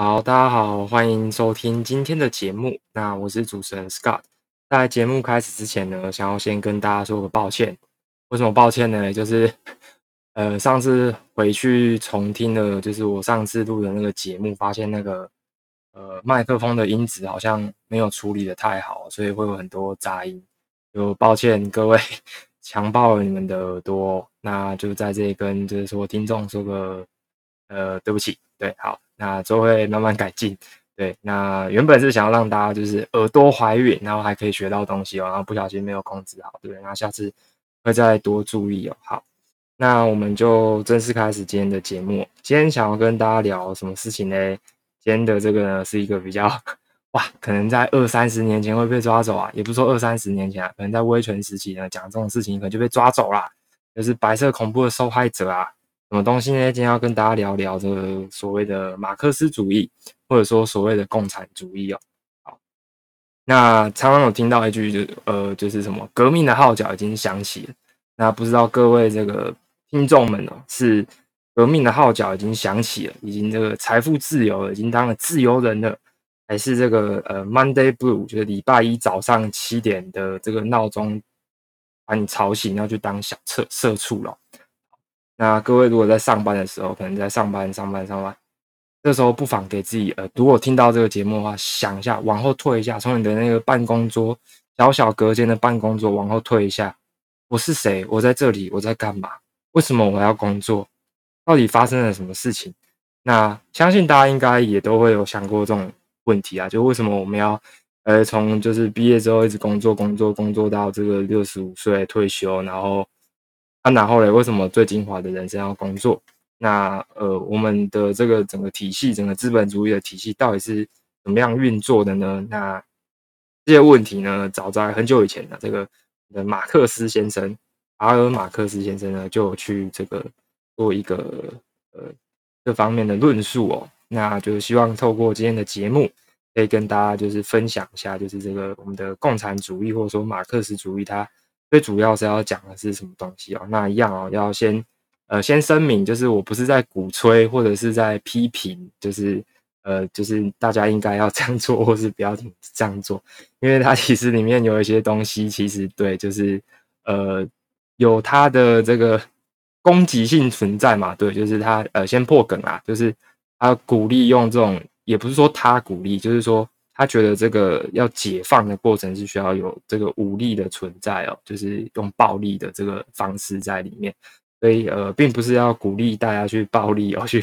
好，大家好，欢迎收听今天的节目。那我是主持人 Scott。在节目开始之前呢，想要先跟大家说个抱歉。为什么抱歉呢？就是呃，上次回去重听了，就是我上次录的那个节目，发现那个呃麦克风的音质好像没有处理的太好，所以会有很多杂音。就抱歉各位，强暴了你们的耳朵。那就在这里跟就是说听众说个呃对不起。对，好。那就会慢慢改进。对，那原本是想要让大家就是耳朵怀孕，然后还可以学到东西哦，然后不小心没有控制好，对不对？那下次会再多注意哦。好，那我们就正式开始今天的节目。今天想要跟大家聊什么事情呢？今天的这个呢是一个比较哇，可能在二三十年前会被抓走啊，也不是说二三十年前啊，可能在威权时期呢讲这种事情可能就被抓走啦，就是白色恐怖的受害者啊。什么东西呢？今天要跟大家聊聊这个所谓的马克思主义，或者说所谓的共产主义哦。好，那常常有听到一句，就呃，就是什么革命的号角已经响起了。那不知道各位这个听众们哦，是革命的号角已经响起了，已经这个财富自由了，已经当了自由人了，还是这个呃 Monday Blue，就是礼拜一早上七点的这个闹钟把你吵醒，要去当小社社畜了？那各位如果在上班的时候，可能在上班、上班、上班，这时候不妨给自己呃，如果听到这个节目的话，想一下，往后退一下，从你的那个办公桌小小隔间的办公桌往后退一下，我是谁？我在这里，我在干嘛？为什么我要工作？到底发生了什么事情？那相信大家应该也都会有想过这种问题啊，就为什么我们要呃从就是毕业之后一直工作、工作、工作到这个六十五岁退休，然后。那然后嘞，为什么最精华的人生要工作？那呃，我们的这个整个体系，整个资本主义的体系到底是怎么样运作的呢？那这些问题呢，早在很久以前的这个的马克思先生，阿尔马克思先生呢，就去这个做一个呃这方面的论述哦。那就希望透过今天的节目，可以跟大家就是分享一下，就是这个我们的共产主义或者说马克思主义它。最主要是要讲的是什么东西哦？那一样哦，要先呃先声明，就是我不是在鼓吹或者是在批评，就是呃就是大家应该要这样做，或是不要这样做，因为它其实里面有一些东西，其实对，就是呃有它的这个攻击性存在嘛，对，就是他呃先破梗啊，就是他鼓励用这种，也不是说他鼓励，就是说。他觉得这个要解放的过程是需要有这个武力的存在哦，就是用暴力的这个方式在里面，所以呃，并不是要鼓励大家去暴力哦，去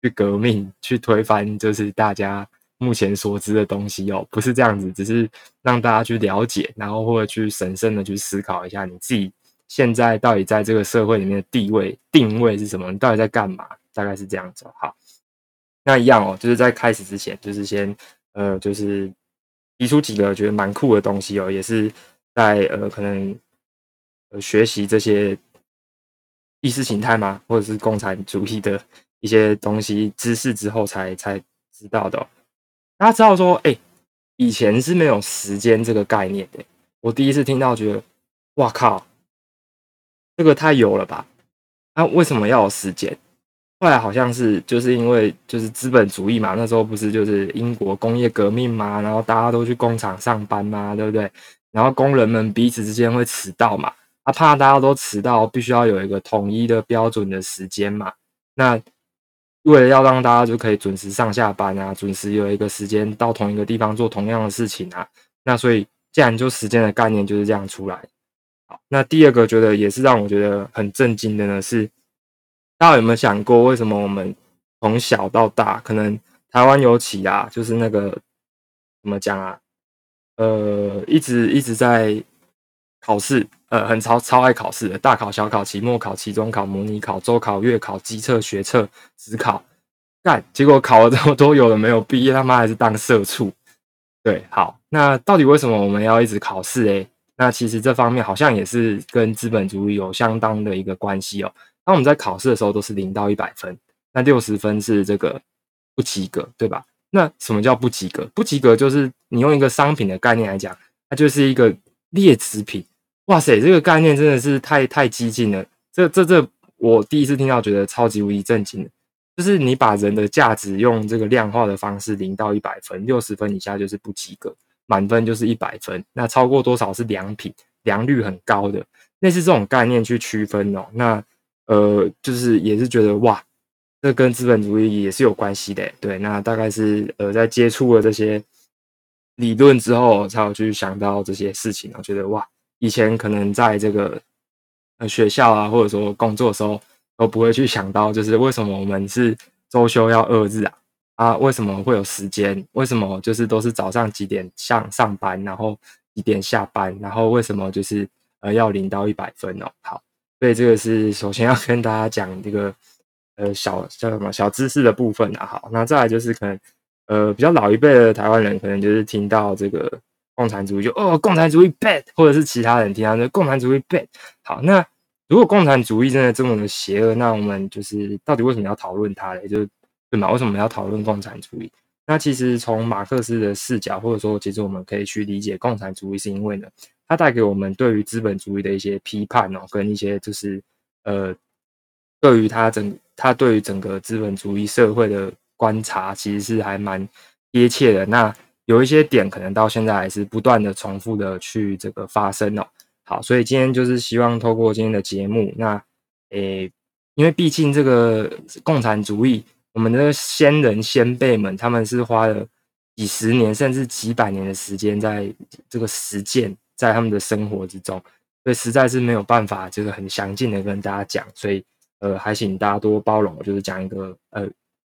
去革命，去推翻就是大家目前所知的东西哦，不是这样子，只是让大家去了解，然后或者去审慎的去思考一下你自己现在到底在这个社会里面的地位定位是什么，你到底在干嘛，大概是这样子。好，那一样哦，就是在开始之前，就是先。呃，就是提出几个觉得蛮酷的东西哦，也是在呃可能呃学习这些意识形态嘛，或者是共产主义的一些东西知识之后才才知道的。大家知道说，哎，以前是没有时间这个概念的。我第一次听到，觉得哇靠，这个太有了吧？那为什么要有时间？后来好像是就是因为就是资本主义嘛，那时候不是就是英国工业革命嘛，然后大家都去工厂上班嘛，对不对？然后工人们彼此之间会迟到嘛，他怕大家都迟到，必须要有一个统一的标准的时间嘛。那为了要让大家就可以准时上下班啊，准时有一个时间到同一个地方做同样的事情啊，那所以既然就时间的概念就是这样出来。好，那第二个觉得也是让我觉得很震惊的呢是。大家有没有想过，为什么我们从小到大，可能台湾尤其啊，就是那个怎么讲啊？呃，一直一直在考试，呃，很超超爱考试的，大考、小考、期末考、期中考、模拟考、周考、月考、机测、学测、职考，干，结果考了这么多，有的没有毕业，他妈还是当社畜。对，好，那到底为什么我们要一直考试？诶，那其实这方面好像也是跟资本主义有相当的一个关系哦。那我们在考试的时候都是零到一百分，那六十分是这个不及格，对吧？那什么叫不及格？不及格就是你用一个商品的概念来讲，它就是一个劣质品。哇塞，这个概念真的是太太激进了。这这这，我第一次听到，觉得超级无敌震惊。就是你把人的价值用这个量化的方式，零到一百分，六十分以下就是不及格，满分就是一百分，那超过多少是良品，良率很高的，类似这种概念去区分哦。那呃，就是也是觉得哇，这跟资本主义也是有关系的。对，那大概是呃在接触了这些理论之后，才有去想到这些事情我觉得哇，以前可能在这个呃学校啊，或者说工作的时候。都不会去想到，就是为什么我们是周休要二日啊？啊，为什么会有时间？为什么就是都是早上几点上上班，然后几点下班？然后为什么就是呃要零到一百分哦？好，所以这个是首先要跟大家讲这个呃小叫什么小知识的部分啊。好，那再来就是可能呃比较老一辈的台湾人，可能就是听到这个共产主义就哦共产主义 bad，或者是其他人听到这共产主义 bad。好，那。如果共产主义真的这么的邪恶，那我们就是到底为什么要讨论它嘞？就是对嘛？为什么要讨论共产主义？那其实从马克思的视角，或者说其实我们可以去理解共产主义，是因为呢，它带给我们对于资本主义的一些批判哦，跟一些就是呃，对于它整它对于整个资本主义社会的观察，其实是还蛮贴切的。那有一些点可能到现在还是不断的重复的去这个发生哦。好，所以今天就是希望透过今天的节目，那诶，因为毕竟这个共产主义，我们的先人先辈们，他们是花了几十年甚至几百年的时间，在这个实践，在他们的生活之中，所以实在是没有办法，就是很详尽的跟大家讲，所以呃，还请大家多包容，就是讲一个呃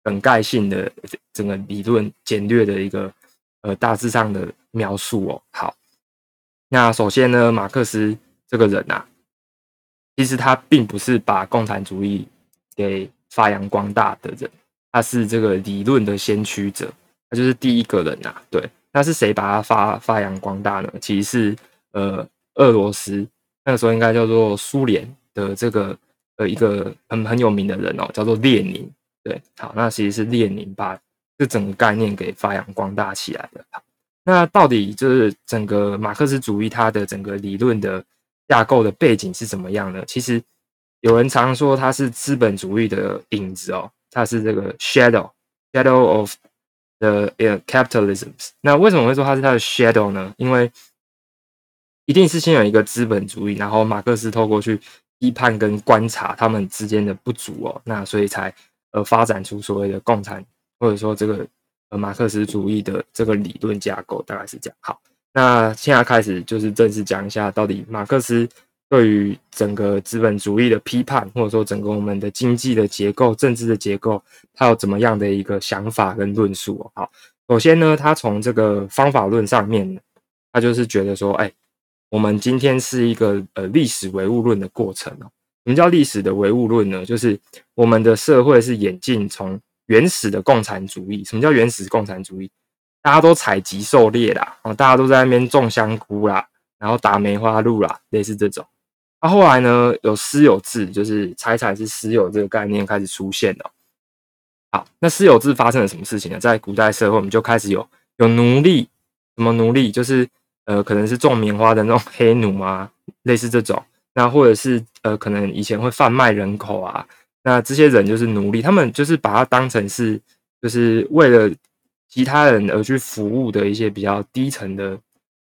梗概性的整个理论简略的一个呃大致上的描述哦。好。那首先呢，马克思这个人呐，其实他并不是把共产主义给发扬光大的人，他是这个理论的先驱者，他就是第一个人呐。对，那是谁把他发发扬光大呢？其实是呃，俄罗斯那个时候应该叫做苏联的这个呃一个很很有名的人哦，叫做列宁。对，好，那其实是列宁把这整个概念给发扬光大起来的。那到底就是整个马克思主义它的整个理论的架构的背景是怎么样呢？其实有人常说它是资本主义的影子哦，它是这个 shadow shadow of the capitalism。那为什么会说它是它的 shadow 呢？因为一定是先有一个资本主义，然后马克思透过去批判跟观察他们之间的不足哦，那所以才呃发展出所谓的共产或者说这个呃。马克思主义的这个理论架构大概是这样。好，那现在开始就是正式讲一下，到底马克思对于整个资本主义的批判，或者说整个我们的经济的结构、政治的结构，他有怎么样的一个想法跟论述哦？好，首先呢，他从这个方法论上面，他就是觉得说，哎，我们今天是一个呃历史唯物论的过程哦。什么叫历史的唯物论呢？就是我们的社会是演进从。原始的共产主义，什么叫原始共产主义？大家都采集狩猎啦，哦，大家都在那边种香菇啦，然后打梅花鹿啦，类似这种。那后来呢，有私有制，就是财产是私有这个概念开始出现了。好，那私有制发生了什么事情呢？在古代社会，我们就开始有有奴隶，什么奴隶？就是呃，可能是种棉花的那种黑奴啊，类似这种。那或者是呃，可能以前会贩卖人口啊。那这些人就是奴隶，他们就是把它当成是，就是为了其他人而去服务的一些比较低层的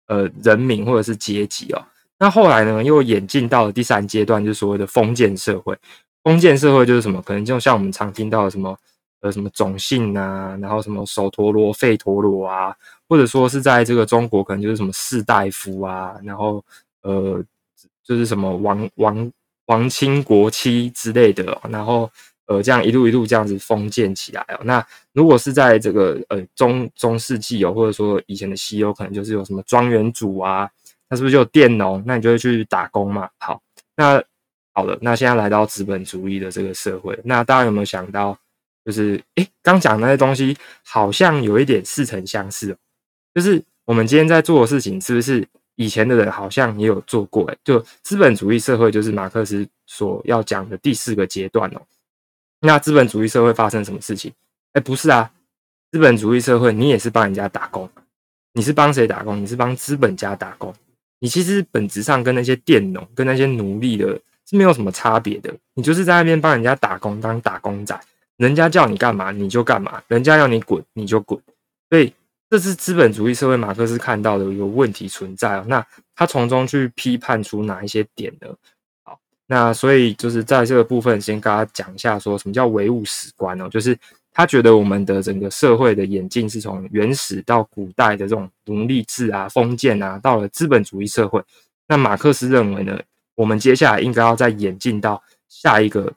呃人民或者是阶级哦。那后来呢，又演进到了第三阶段，就是所谓的封建社会。封建社会就是什么？可能就像我们常听到的什么呃什么种姓啊，然后什么首陀罗、费陀罗啊，或者说是在这个中国可能就是什么士大夫啊，然后呃就是什么王王。王亲国戚之类的，然后呃，这样一路一路这样子封建起来哦。那如果是在这个呃中中世纪哦，或者说以前的西欧，可能就是有什么庄园主啊，那是不是就有佃农？那你就会去打工嘛。好，那好了，那现在来到资本主义的这个社会，那大家有没有想到，就是诶，刚讲那些东西好像有一点似曾相识哦，就是我们今天在做的事情是不是？以前的人好像也有做过，哎，就资本主义社会就是马克思所要讲的第四个阶段哦。那资本主义社会发生什么事情？哎，不是啊，资本主义社会你也是帮人家打工，你是帮谁打工？你是帮资本家打工。你其实本质上跟那些佃农、跟那些奴隶的是没有什么差别的，你就是在那边帮人家打工当打工仔。人家叫你干嘛你就干嘛，人家要你滚你就滚。所以这是资本主义社会马克思看到的一个问题存在。那他从中去批判出哪一些点呢？好，那所以就是在这个部分先跟大家讲一下，说什么叫唯物史观哦，就是他觉得我们的整个社会的演进是从原始到古代的这种奴隶制啊、封建啊，到了资本主义社会。那马克思认为呢，我们接下来应该要再演进到下一个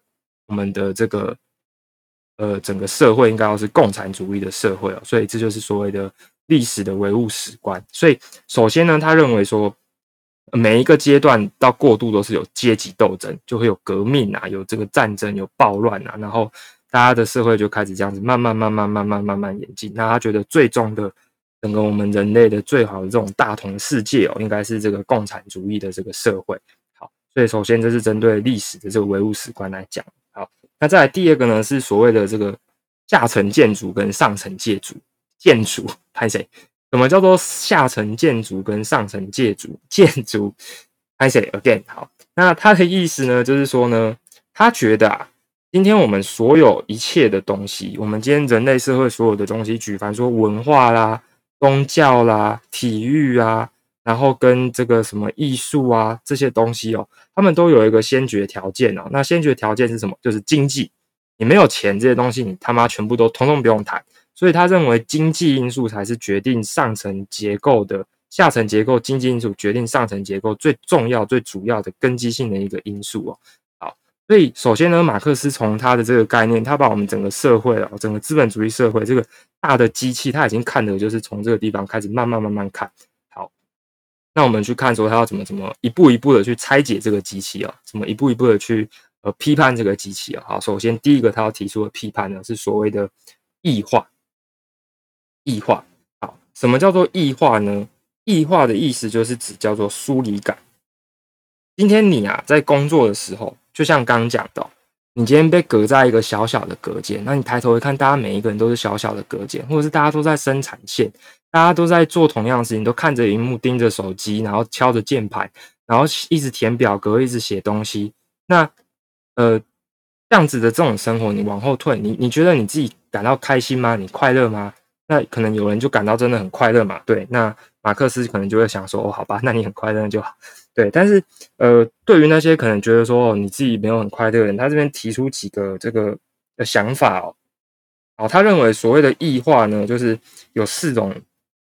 我们的这个。呃，整个社会应该要是共产主义的社会哦，所以这就是所谓的历史的唯物史观。所以，首先呢，他认为说，每一个阶段到过渡都是有阶级斗争，就会有革命啊，有这个战争，有暴乱啊，然后大家的社会就开始这样子慢慢、慢慢、慢慢、慢慢演进。那他觉得最终的整个我们人类的最好的这种大同世界哦，应该是这个共产主义的这个社会。好，所以首先这是针对历史的这个唯物史观来讲。那再来第二个呢，是所谓的这个下层建筑跟上层建筑。建筑拍谁？什么叫做下层建筑跟上层建筑？建筑拍谁？Again，好，那他的意思呢，就是说呢，他觉得啊，今天我们所有一切的东西，我们今天人类社会所有的东西，举凡说文化啦、宗教啦、体育啊。然后跟这个什么艺术啊这些东西哦，他们都有一个先决条件哦。那先决条件是什么？就是经济。你没有钱，这些东西你他妈全部都通通不用谈。所以他认为经济因素才是决定上层结构的下层结构，经济因素决定上层结构最重要、最主要的根基性的一个因素哦。好，所以首先呢，马克思从他的这个概念，他把我们整个社会哦，整个资本主义社会这个大的机器，他已经看的就是从这个地方开始慢慢慢慢看。那我们去看说他要怎么怎么一步一步的去拆解这个机器啊，怎么一步一步的去呃批判这个机器啊。好，首先第一个他要提出的批判呢是所谓的异化。异化，好，什么叫做异化呢？异化的意思就是指叫做疏离感。今天你啊在工作的时候，就像刚刚讲的。你今天被隔在一个小小的隔间，那你抬头一看，大家每一个人都是小小的隔间，或者是大家都在生产线，大家都在做同样的事情，都看着荧幕，盯着手机，然后敲着键盘，然后一直填表格，一直写东西。那呃，这样子的这种生活，你往后退，你你觉得你自己感到开心吗？你快乐吗？那可能有人就感到真的很快乐嘛？对，那马克思可能就会想说：哦，好吧，那你很快乐就好。对，但是呃，对于那些可能觉得说哦你自己没有很快乐的人，他这边提出几个这个的想法哦。好，他认为所谓的异化呢，就是有四种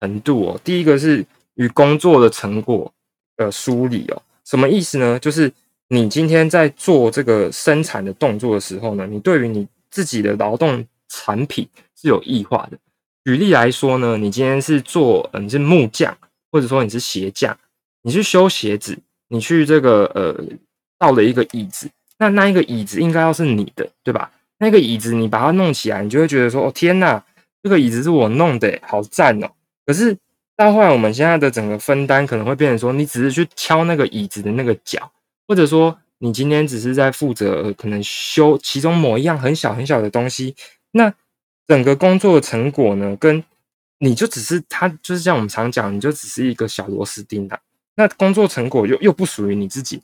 程度哦。第一个是与工作的成果的梳理哦，什么意思呢？就是你今天在做这个生产的动作的时候呢，你对于你自己的劳动产品是有异化的。举例来说呢，你今天是做，呃，你是木匠，或者说你是鞋匠。你去修鞋子，你去这个呃，到了一个椅子，那那一个椅子应该要是你的，对吧？那个椅子你把它弄起来，你就会觉得说，哦天呐，这个椅子是我弄的，好赞哦。可是到后来，我们现在的整个分担可能会变成说，你只是去敲那个椅子的那个脚，或者说你今天只是在负责可能修其中某一样很小很小的东西，那整个工作的成果呢，跟你就只是它就是像我们常讲，你就只是一个小螺丝钉的。那工作成果又又不属于你自己。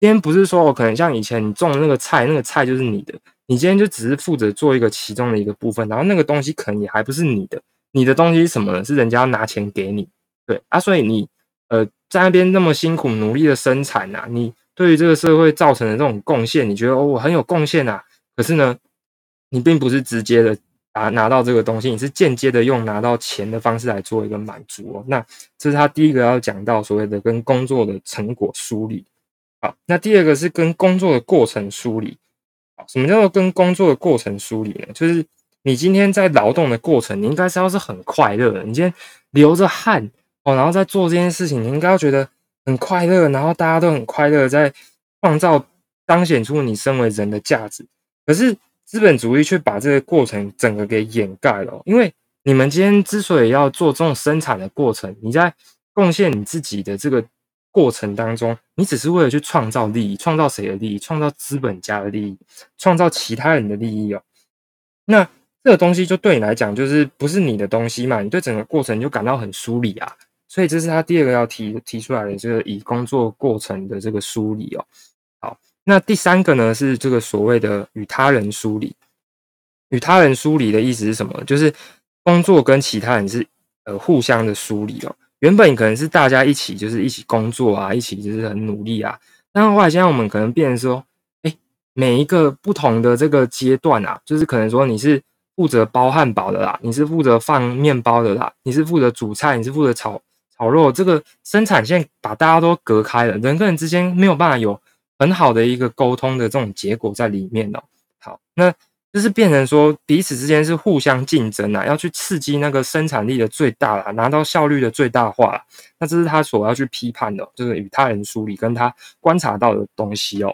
今天不是说我可能像以前你种的那个菜，那个菜就是你的，你今天就只是负责做一个其中的一个部分，然后那个东西可能也还不是你的。你的东西是什么呢？是人家要拿钱给你，对啊，所以你呃在那边那么辛苦努力的生产呐，你对于这个社会造成的这种贡献，你觉得哦我很有贡献呐，可是呢，你并不是直接的。啊，拿到这个东西，你是间接的用拿到钱的方式来做一个满足哦。那这是他第一个要讲到所谓的跟工作的成果梳理。好，那第二个是跟工作的过程梳理。好，什么叫做跟工作的过程梳理呢？就是你今天在劳动的过程，你应该是要是很快乐的。你今天流着汗哦，然后在做这件事情，你应该要觉得很快乐，然后大家都很快乐，在创造彰显出你身为人的价值。可是。资本主义却把这个过程整个给掩盖了，因为你们今天之所以要做这种生产的过程，你在贡献你自己的这个过程当中，你只是为了去创造利益，创造谁的利益？创造资本家的利益，创造其他人的利益哦。那这个东西就对你来讲，就是不是你的东西嘛？你对整个过程就感到很疏离啊。所以这是他第二个要提提出来的，就是以工作过程的这个梳理哦。好。那第三个呢，是这个所谓的与他人梳理。与他人疏离的意思是什么？就是工作跟其他人是呃互相的疏离哦。原本可能是大家一起就是一起工作啊，一起就是很努力啊。但后来现在我们可能变成说，哎，每一个不同的这个阶段啊，就是可能说你是负责包汉堡的啦，你是负责放面包的啦，你是负责煮菜，你是负责炒炒肉，这个生产线把大家都隔开了，人跟人之间没有办法有很好的一个沟通的这种结果在里面哦。好，那。就是变成说彼此之间是互相竞争啊，要去刺激那个生产力的最大啦，拿到效率的最大化。那这是他所要去批判的，就是与他人梳理跟他观察到的东西哦。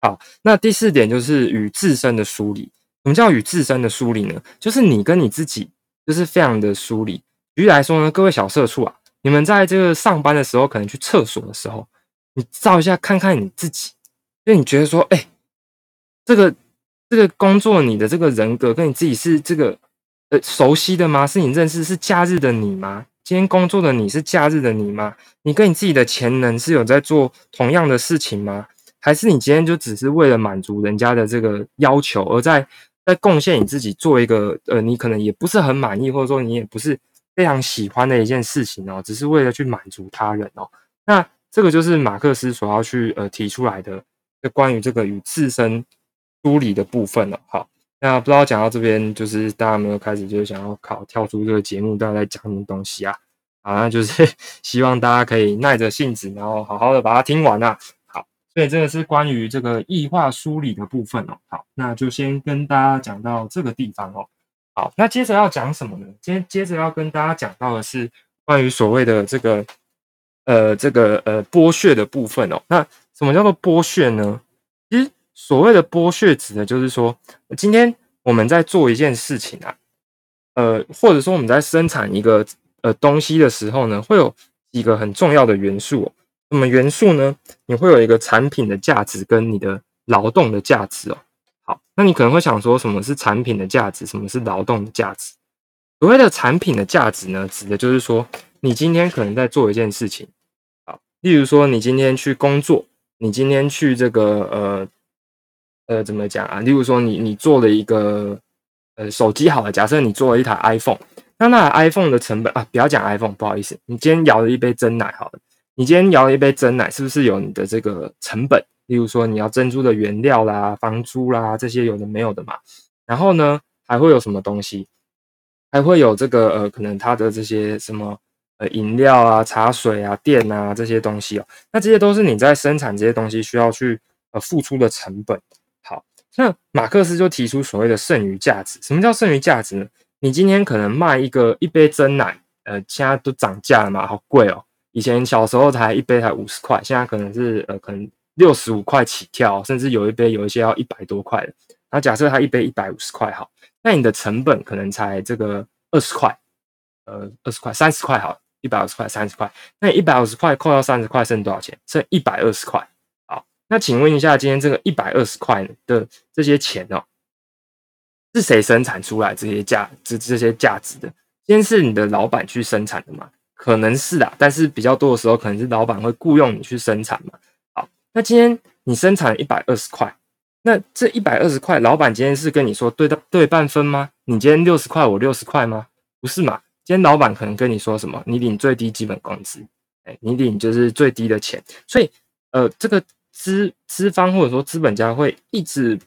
好，那第四点就是与自身的梳理。什么叫与自身的梳理呢？就是你跟你自己就是非常的梳理。举例来说呢，各位小社畜啊，你们在这个上班的时候，可能去厕所的时候，你照一下看看你自己，就你觉得说，哎，这个。这个工作，你的这个人格跟你自己是这个呃熟悉的吗？是你认识是假日的你吗？今天工作的你是假日的你吗？你跟你自己的潜能是有在做同样的事情吗？还是你今天就只是为了满足人家的这个要求，而在在贡献你自己做一个呃你可能也不是很满意，或者说你也不是非常喜欢的一件事情哦，只是为了去满足他人哦。那这个就是马克思所要去呃提出来的，就关于这个与自身。梳理的部分了，好，那不知道讲到这边，就是大家有没有开始就是想要考跳出这个节目，大家在讲什么东西啊？好，那就是 希望大家可以耐着性子，然后好好的把它听完啊。对，这个是关于这个异化梳理的部分哦。好，那就先跟大家讲到这个地方哦。好，那接着要讲什么呢？今天接着要跟大家讲到的是关于所谓的这个呃这个呃剥削的部分哦。那什么叫做剥削呢？其实。所谓的剥削指的就是说，今天我们在做一件事情啊，呃，或者说我们在生产一个呃东西的时候呢，会有几个很重要的元素。那么元素呢，你会有一个产品的价值跟你的劳动的价值哦。好，那你可能会想说，什么是产品的价值？什么是劳动的价值？所谓的产品的价值呢，指的就是说，你今天可能在做一件事情，好，例如说你今天去工作，你今天去这个呃。呃，怎么讲啊？例如说，你你做了一个呃手机好了，假设你做了一台 iPhone，那那 iPhone 的成本啊，不要讲 iPhone，不好意思，你今天摇了一杯真奶好了，你今天摇了一杯真奶，是不是有你的这个成本？例如说，你要珍珠的原料啦、房租啦这些有的没有的嘛。然后呢，还会有什么东西？还会有这个呃，可能它的这些什么呃饮料啊、茶水啊、电啊这些东西哦，那这些都是你在生产这些东西需要去呃付出的成本。好那马克思就提出所谓的剩余价值。什么叫剩余价值呢？你今天可能卖一个一杯真奶，呃，现在都涨价了嘛，好贵哦。以前小时候才一杯才五十块，现在可能是呃，可能六十五块起跳，甚至有一杯有一些要一百多块的。那假设它一杯一百五十块好，那你的成本可能才这个二十块，呃，二十块、三十块好，一百五十块、三十块，那一百五十块扣掉三十块，剩多少钱？剩一百二十块。好那请问一下，今天这个一百二十块的这些钱哦，是谁生产出来这些价这这些价值的？今天是你的老板去生产的吗？可能是啊，但是比较多的时候，可能是老板会雇佣你去生产嘛。好，那今天你生产一百二十块，那这一百二十块，老板今天是跟你说对的对半分吗？你今天六十块，我六十块吗？不是嘛？今天老板可能跟你说什么？你领最低基本工资，哎，你领就是最低的钱，所以呃，这个。资资方或者说资本家会一直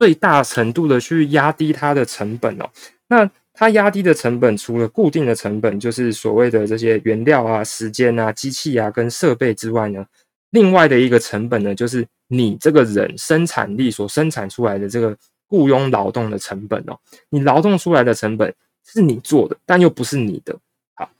最大程度的去压低它的成本哦。那它压低的成本，除了固定的成本，就是所谓的这些原料啊、时间啊、机器啊跟设备之外呢，另外的一个成本呢，就是你这个人生产力所生产出来的这个雇佣劳动的成本哦。你劳动出来的成本是你做的，但又不是你的。好，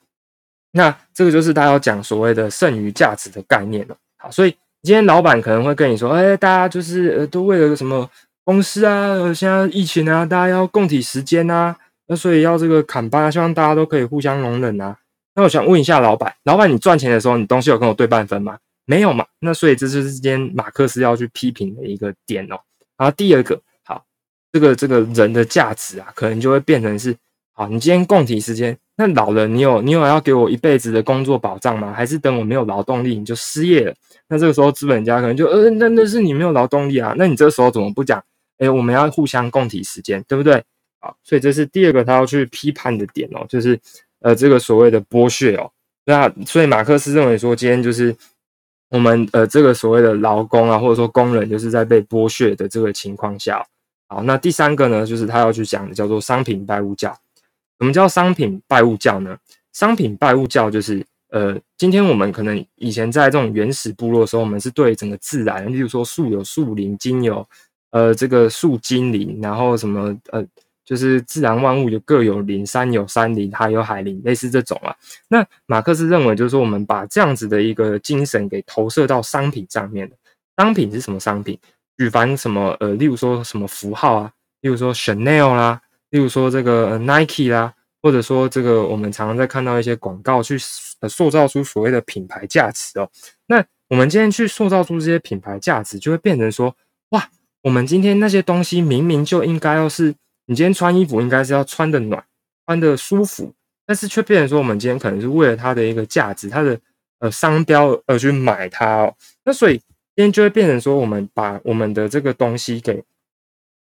那这个就是他要讲所谓的剩余价值的概念了。好，所以。今天老板可能会跟你说：“哎，大家就是呃，都为了什么公司啊？现在疫情啊，大家要共体时间啊，那所以要这个砍班，希望大家都可以互相容忍啊。”那我想问一下老板，老板你赚钱的时候，你东西有跟我对半分吗？没有嘛？那所以这就是今天马克思要去批评的一个点哦。然后第二个，好，这个这个人的价值啊，可能就会变成是：好，你今天供体时间，那老了你有你有要给我一辈子的工作保障吗？还是等我没有劳动力你就失业了？那这个时候，资本家可能就呃，那那是你没有劳动力啊，那你这个时候怎么不讲哎，我们要互相共体时间，对不对？所以这是第二个他要去批判的点哦，就是呃这个所谓的剥削哦。那所以马克思认为说，今天就是我们呃这个所谓的劳工啊，或者说工人，就是在被剥削的这个情况下。好，那第三个呢，就是他要去讲的叫做商品拜物教。什么叫商品拜物教呢？商品拜物教就是呃，今天我们可能以前在这种原始部落的时候，我们是对整个自然，例如说树有树林，金有呃这个树精灵，然后什么呃。就是自然万物有各有灵，山有山灵，海有海灵，类似这种啊。那马克思认为，就是说我们把这样子的一个精神给投射到商品上面的。商品是什么商品？举凡什么呃，例如说什么符号啊，例如说 Chanel 啦，例如说这个 Nike 啦，或者说这个我们常常在看到一些广告去塑造出所谓的品牌价值哦。那我们今天去塑造出这些品牌价值，就会变成说，哇，我们今天那些东西明明就应该要是。你今天穿衣服应该是要穿的暖，穿的舒服，但是却变成说我们今天可能是为了它的一个价值，它的呃商标而去买它哦。那所以今天就会变成说，我们把我们的这个东西给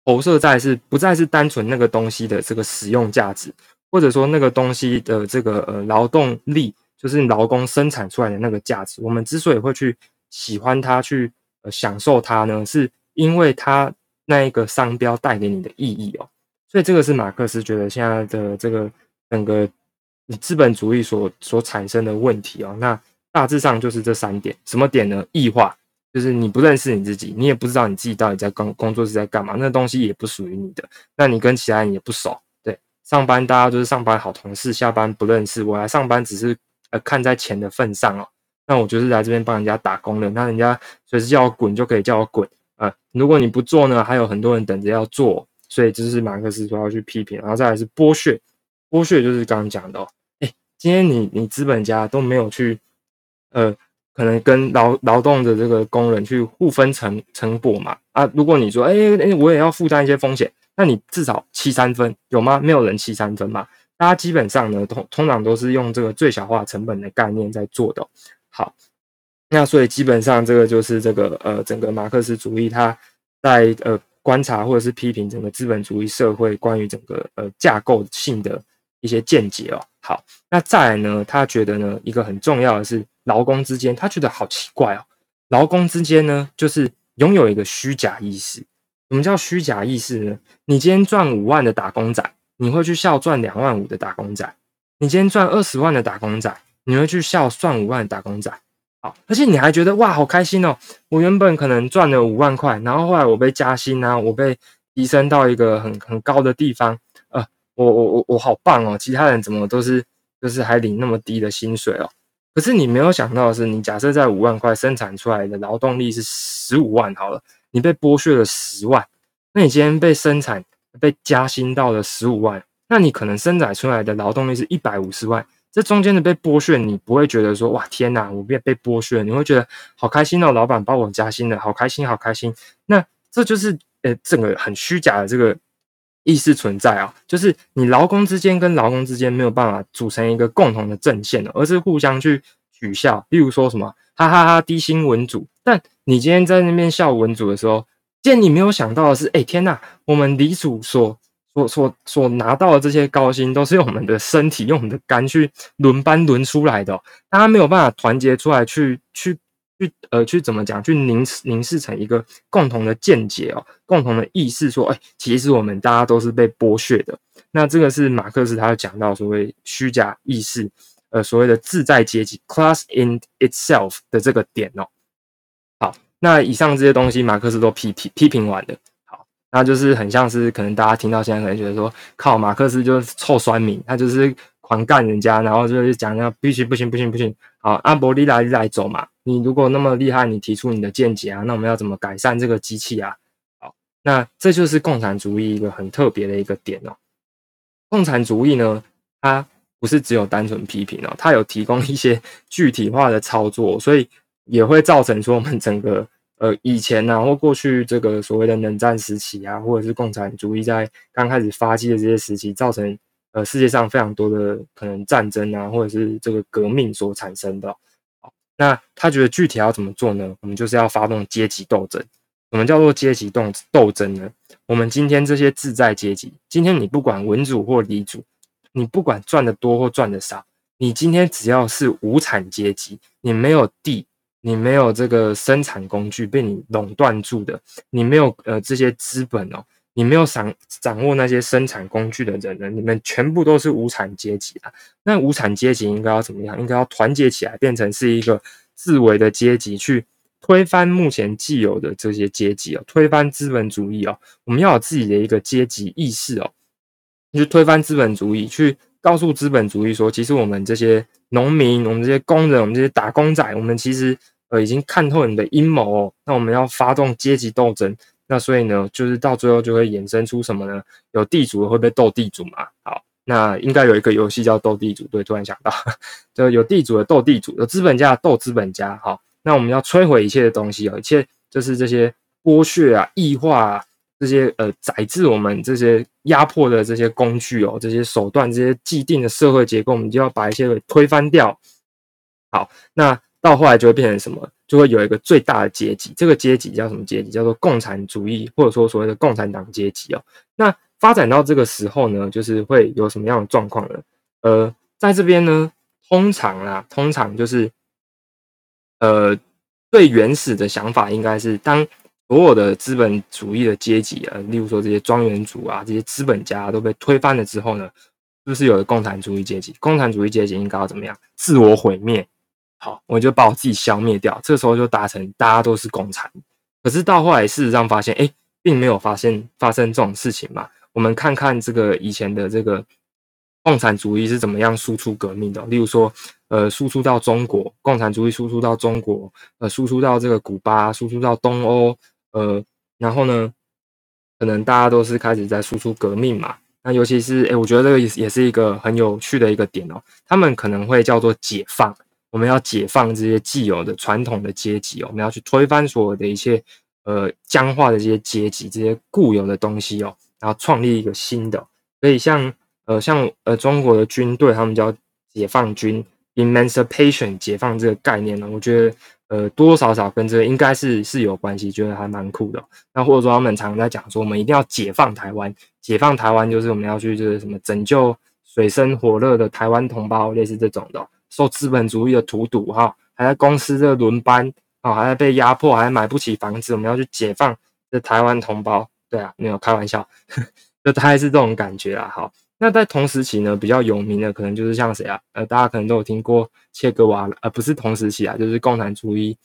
投射在是不再是单纯那个东西的这个使用价值，或者说那个东西的这个呃劳动力，就是劳工生产出来的那个价值。我们之所以会去喜欢它，去呃享受它呢，是因为它那一个商标带给你的意义哦。所以这个是马克思觉得现在的这个整个资本主义所所产生的问题哦。那大致上就是这三点，什么点呢？异化，就是你不认识你自己，你也不知道你自己到底在工工作是在干嘛，那东西也不属于你的。那你跟其他人也不熟，对，上班大家都是上班好同事，下班不认识。我来上班只是呃看在钱的份上哦。那我就是来这边帮人家打工的，那人家随时叫我滚就可以叫我滚啊。如果你不做呢，还有很多人等着要做。所以这是马克思说要去批评，然后再来是剥削，剥削就是刚刚讲的，哦哎，今天你你资本家都没有去，呃，可能跟劳劳动的这个工人去互分成成果嘛，啊，如果你说，哎哎，我也要负担一些风险，那你至少七三分有吗？没有人七三分嘛，大家基本上呢，通通常都是用这个最小化成本的概念在做的。好，那所以基本上这个就是这个呃，整个马克思主义它在呃。观察或者是批评整个资本主义社会关于整个呃架构性的一些见解哦。好，那再来呢，他觉得呢，一个很重要的是劳工之间，他觉得好奇怪哦。劳工之间呢，就是拥有一个虚假意识。什么叫虚假意识呢？你今天赚五万的打工仔，你会去笑赚两万五的打工仔；你今天赚二十万的打工仔，你会去笑赚五万的打工仔。好，而且你还觉得哇，好开心哦！我原本可能赚了五万块，然后后来我被加薪啊，我被提升到一个很很高的地方，呃，我我我我好棒哦！其他人怎么都是就是还领那么低的薪水哦？可是你没有想到的是，你假设在五万块生产出来的劳动力是十五万好了，你被剥削了十万，那你今天被生产被加薪到了十五万，那你可能生产出来的劳动力是一百五十万。这中间的被剥削，你不会觉得说哇天哪，我被被剥削，你会觉得好开心哦，老板帮我加薪了，好开心，好开心。那这就是呃整个很虚假的这个意识存在啊，就是你劳工之间跟劳工之间没有办法组成一个共同的阵线而是互相去取笑。例如说什么哈哈哈低薪文组，但你今天在那边笑文组的时候，见你没有想到的是，哎天哪，我们李组说。所所所拿到的这些高薪，都是用我们的身体、用我们的肝去轮班轮出来的。大家没有办法团结出来，去去去呃，去怎么讲？去凝凝视成一个共同的见解哦，共同的意识，说，哎，其实我们大家都是被剥削的。那这个是马克思他讲到所谓虚假意识，呃，所谓的自在阶级 （class in itself） 的这个点哦。好，那以上这些东西，马克思都批批批评完了。那就是很像是可能大家听到现在可能觉得说，靠马克思就是臭酸民，他就是狂干人家，然后就是讲要必须不行不行不行，好阿伯利来来走嘛，你如果那么厉害，你提出你的见解啊，那我们要怎么改善这个机器啊？好，那这就是共产主义一个很特别的一个点哦。共产主义呢，它不是只有单纯批评哦，它有提供一些具体化的操作，所以也会造成说我们整个。呃，以前呢，或过去这个所谓的冷战时期啊，或者是共产主义在刚开始发迹的这些时期，造成呃世界上非常多的可能战争啊，或者是这个革命所产生的。好，那他觉得具体要怎么做呢？我们就是要发动阶级斗争。什么叫做阶级斗斗争呢？我们今天这些自在阶级，今天你不管文主或理主，你不管赚的多或赚的少，你今天只要是无产阶级，你没有地，你没有这个生产工具被你垄断住的，你没有呃这些资本哦。你没有掌掌握那些生产工具的人呢？你们全部都是无产阶级啊！那无产阶级应该要怎么样？应该要团结起来，变成是一个自为的阶级，去推翻目前既有的这些阶级哦，推翻资本主义哦。我们要有自己的一个阶级意识哦，去推翻资本主义，去告诉资本主义说，其实我们这些农民、我们这些工人、我们这些打工仔，我们其实呃已经看透你的阴谋哦。那我们要发动阶级斗争。那所以呢，就是到最后就会衍生出什么呢？有地主会被斗地主嘛？好，那应该有一个游戏叫斗地主。对，突然想到，就有地主的斗地主，有资本家的斗资本家。好，那我们要摧毁一切的东西哦，一切就是这些剥削啊、异化啊、这些呃宰制我们这些压迫的这些工具哦、这些手段、这些既定的社会结构，我们就要把一些给推翻掉。好，那。到后来就会变成什么？就会有一个最大的阶级，这个阶级叫什么阶级？叫做共产主义，或者说所谓的共产党阶级哦。那发展到这个时候呢，就是会有什么样的状况呢？呃，在这边呢，通常啊，通常就是，呃，最原始的想法应该是，当所有的资本主义的阶级啊，例如说这些庄园主啊，这些资本家都被推翻了之后呢，就是有了共产主义阶级。共产主义阶级应该要怎么样？自我毁灭。好，我就把我自己消灭掉。这时候就达成大家都是共产。可是到后来，事实上发现，哎，并没有发现发生这种事情嘛。我们看看这个以前的这个共产主义是怎么样输出革命的。例如说，呃，输出到中国，共产主义输出到中国，呃，输出到这个古巴，输出到东欧，呃，然后呢，可能大家都是开始在输出革命嘛。那尤其是，哎，我觉得这个也也是一个很有趣的一个点哦。他们可能会叫做解放。我们要解放这些既有的传统的阶级哦，我们要去推翻所有的一切呃僵化的这些阶级，这些固有的东西哦，然后创立一个新的。所以像呃像呃中国的军队，他们叫解放军 （emancipation） 解放这个概念呢，我觉得呃多多少少跟这个应该是是有关系，觉得还蛮酷的。那或者说他们常常在讲说，我们一定要解放台湾，解放台湾就是我们要去就是什么拯救水深火热的台湾同胞，类似这种的。受资本主义的荼毒，哈，还在公司的轮班，啊，还在被压迫，还买不起房子。我们要去解放这台湾同胞，对啊，没有开玩笑，就大概是这种感觉啊。好，那在同时期呢，比较有名的可能就是像谁啊？呃，大家可能都有听过切格瓦拉，呃，不是同时期啊，就是共产主义，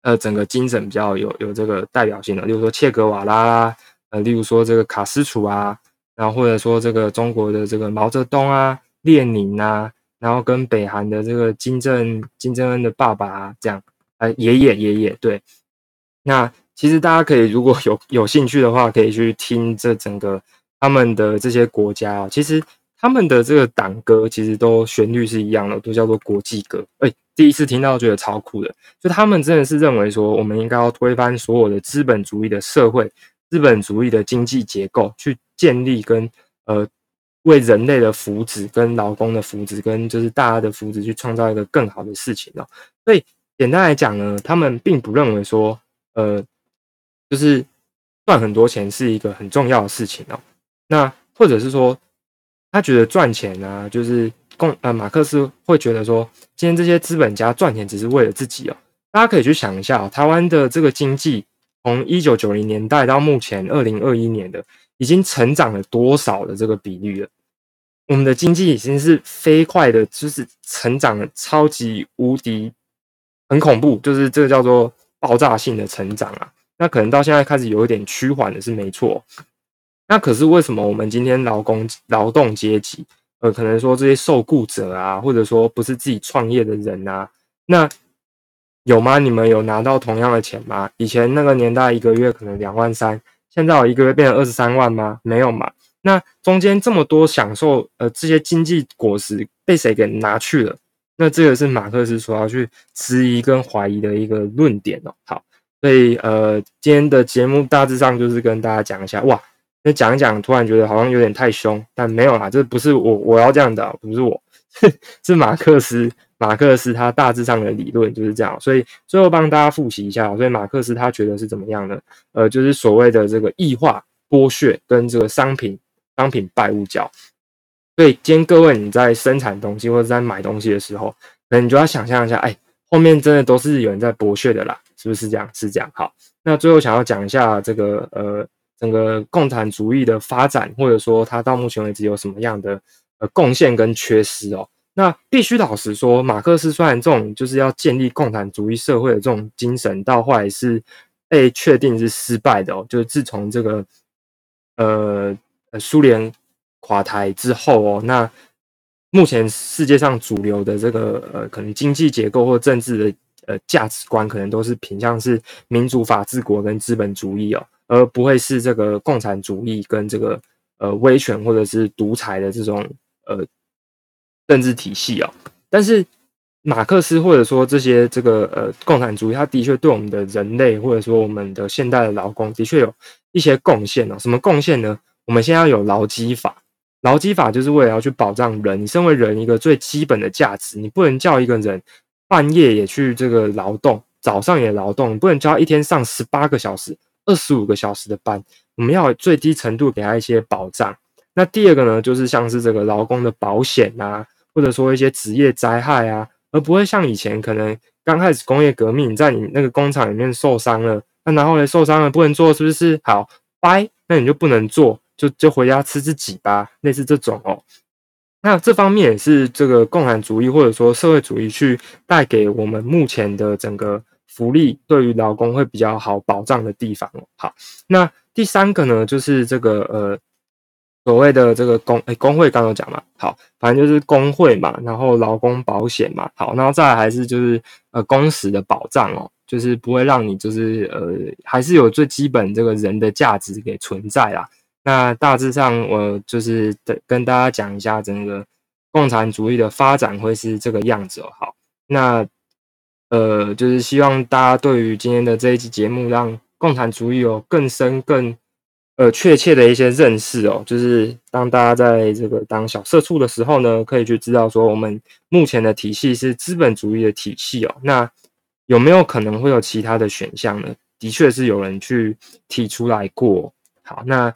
呃，整个精神比较有有这个代表性的，例如说切格瓦拉啦，呃，例如说这个卡斯楚啊，然后或者说这个中国的这个毛泽东啊、列宁啊。然后跟北韩的这个金正金正恩的爸爸啊这样，呃，爷爷爷爷对。那其实大家可以如果有有兴趣的话，可以去听这整个他们的这些国家啊，其实他们的这个党歌其实都旋律是一样的，都叫做国际歌。哎，第一次听到觉得超酷的，就他们真的是认为说，我们应该要推翻所有的资本主义的社会、资本主义的经济结构，去建立跟呃。为人类的福祉、跟劳工的福祉、跟就是大家的福祉去创造一个更好的事情哦。所以简单来讲呢，他们并不认为说，呃，就是赚很多钱是一个很重要的事情哦。那或者是说，他觉得赚钱啊，就是共呃，马克思会觉得说，今天这些资本家赚钱只是为了自己哦。大家可以去想一下，台湾的这个经济从一九九零年代到目前二零二一年的，已经成长了多少的这个比率了？我们的经济已经是飞快的，就是成长的超级无敌，很恐怖，就是这个叫做爆炸性的成长啊。那可能到现在开始有一点趋缓的是没错。那可是为什么我们今天劳工劳动阶级，呃，可能说这些受雇者啊，或者说不是自己创业的人啊，那有吗？你们有拿到同样的钱吗？以前那个年代一个月可能两万三，现在我一个月变成二十三万吗？没有嘛。那中间这么多享受，呃，这些经济果实被谁给拿去了？那这个是马克思所要去质疑跟怀疑的一个论点哦。好，所以呃，今天的节目大致上就是跟大家讲一下，哇，那讲一讲，突然觉得好像有点太凶，但没有啦，这不是我我要这样的，不是我，是马克思马克思他大致上的理论就是这样，所以最后帮大家复习一下。所以马克思他觉得是怎么样的？呃，就是所谓的这个异化、剥削跟这个商品商品拜物教。所以今天各位你在生产东西或者在买东西的时候，那你就要想象一下，哎，后面真的都是有人在剥削的啦，是不是这样？是这样。好，那最后想要讲一下这个呃整个共产主义的发展，或者说它到目前为止有什么样的呃贡献跟缺失哦。那必须老实说，马克思虽然这种就是要建立共产主义社会的这种精神，到后来是被确定是失败的哦。就是自从这个呃呃苏联垮台之后哦，那目前世界上主流的这个呃可能经济结构或政治的呃价值观，可能都是偏向是民主法治国跟资本主义哦，而不会是这个共产主义跟这个呃威权或者是独裁的这种呃。政治体系啊，但是马克思或者说这些这个呃共产主义，它的确对我们的人类或者说我们的现代的劳工的确有一些贡献哦。什么贡献呢？我们现在要有劳基法，劳基法就是为了要去保障人，你身为人一个最基本的价值，你不能叫一个人半夜也去这个劳动，早上也劳动，不能叫一天上十八个小时、二十五个小时的班，我们要最低程度给他一些保障。那第二个呢，就是像是这个劳工的保险啊。或者说一些职业灾害啊，而不会像以前可能刚开始工业革命，在你那个工厂里面受伤了，那然后呢受伤了不能做，是不是？好，拜，那你就不能做，就就回家吃自己吧，类似这种哦。那这方面也是这个共产主义或者说社会主义去带给我们目前的整个福利，对于劳工会比较好保障的地方。好，那第三个呢，就是这个呃。所谓的这个工诶工会刚刚讲嘛，好，反正就是工会嘛，然后劳工保险嘛，好，然后再来还是就是呃工时的保障哦，就是不会让你就是呃还是有最基本这个人的价值给存在啦。那大致上我就是跟大家讲一下整个共产主义的发展会是这个样子哦。好，那呃就是希望大家对于今天的这一期节目，让共产主义有更深更。呃，确切的一些认识哦，就是当大家在这个当小社畜的时候呢，可以去知道说，我们目前的体系是资本主义的体系哦。那有没有可能会有其他的选项呢？的确是有人去提出来过。好，那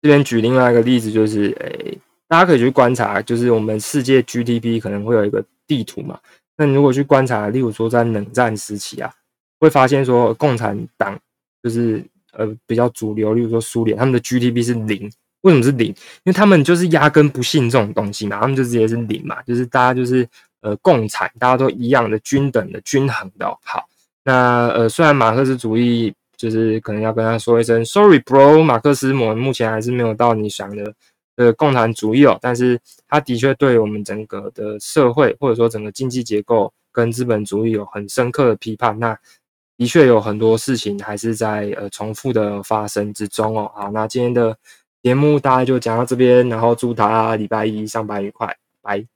这边举另外一个例子，就是诶，大家可以去观察，就是我们世界 GDP 可能会有一个地图嘛。那如果去观察，例如说在冷战时期啊，会发现说共产党就是。呃，比较主流，例如说苏联，他们的 GDP 是零，为什么是零？因为他们就是压根不信这种东西嘛，他们就直接是零嘛，就是大家就是呃共产，大家都一样的均等的均衡的。好，那呃虽然马克思主义就是可能要跟他说一声 sorry bro，马克思我们目前还是没有到你想的呃共产主义哦，但是它的确对我们整个的社会或者说整个经济结构跟资本主义有很深刻的批判。那的确有很多事情还是在呃重复的发生之中哦。好，那今天的节目大概就讲到这边，然后祝大家礼拜一上班愉快，拜。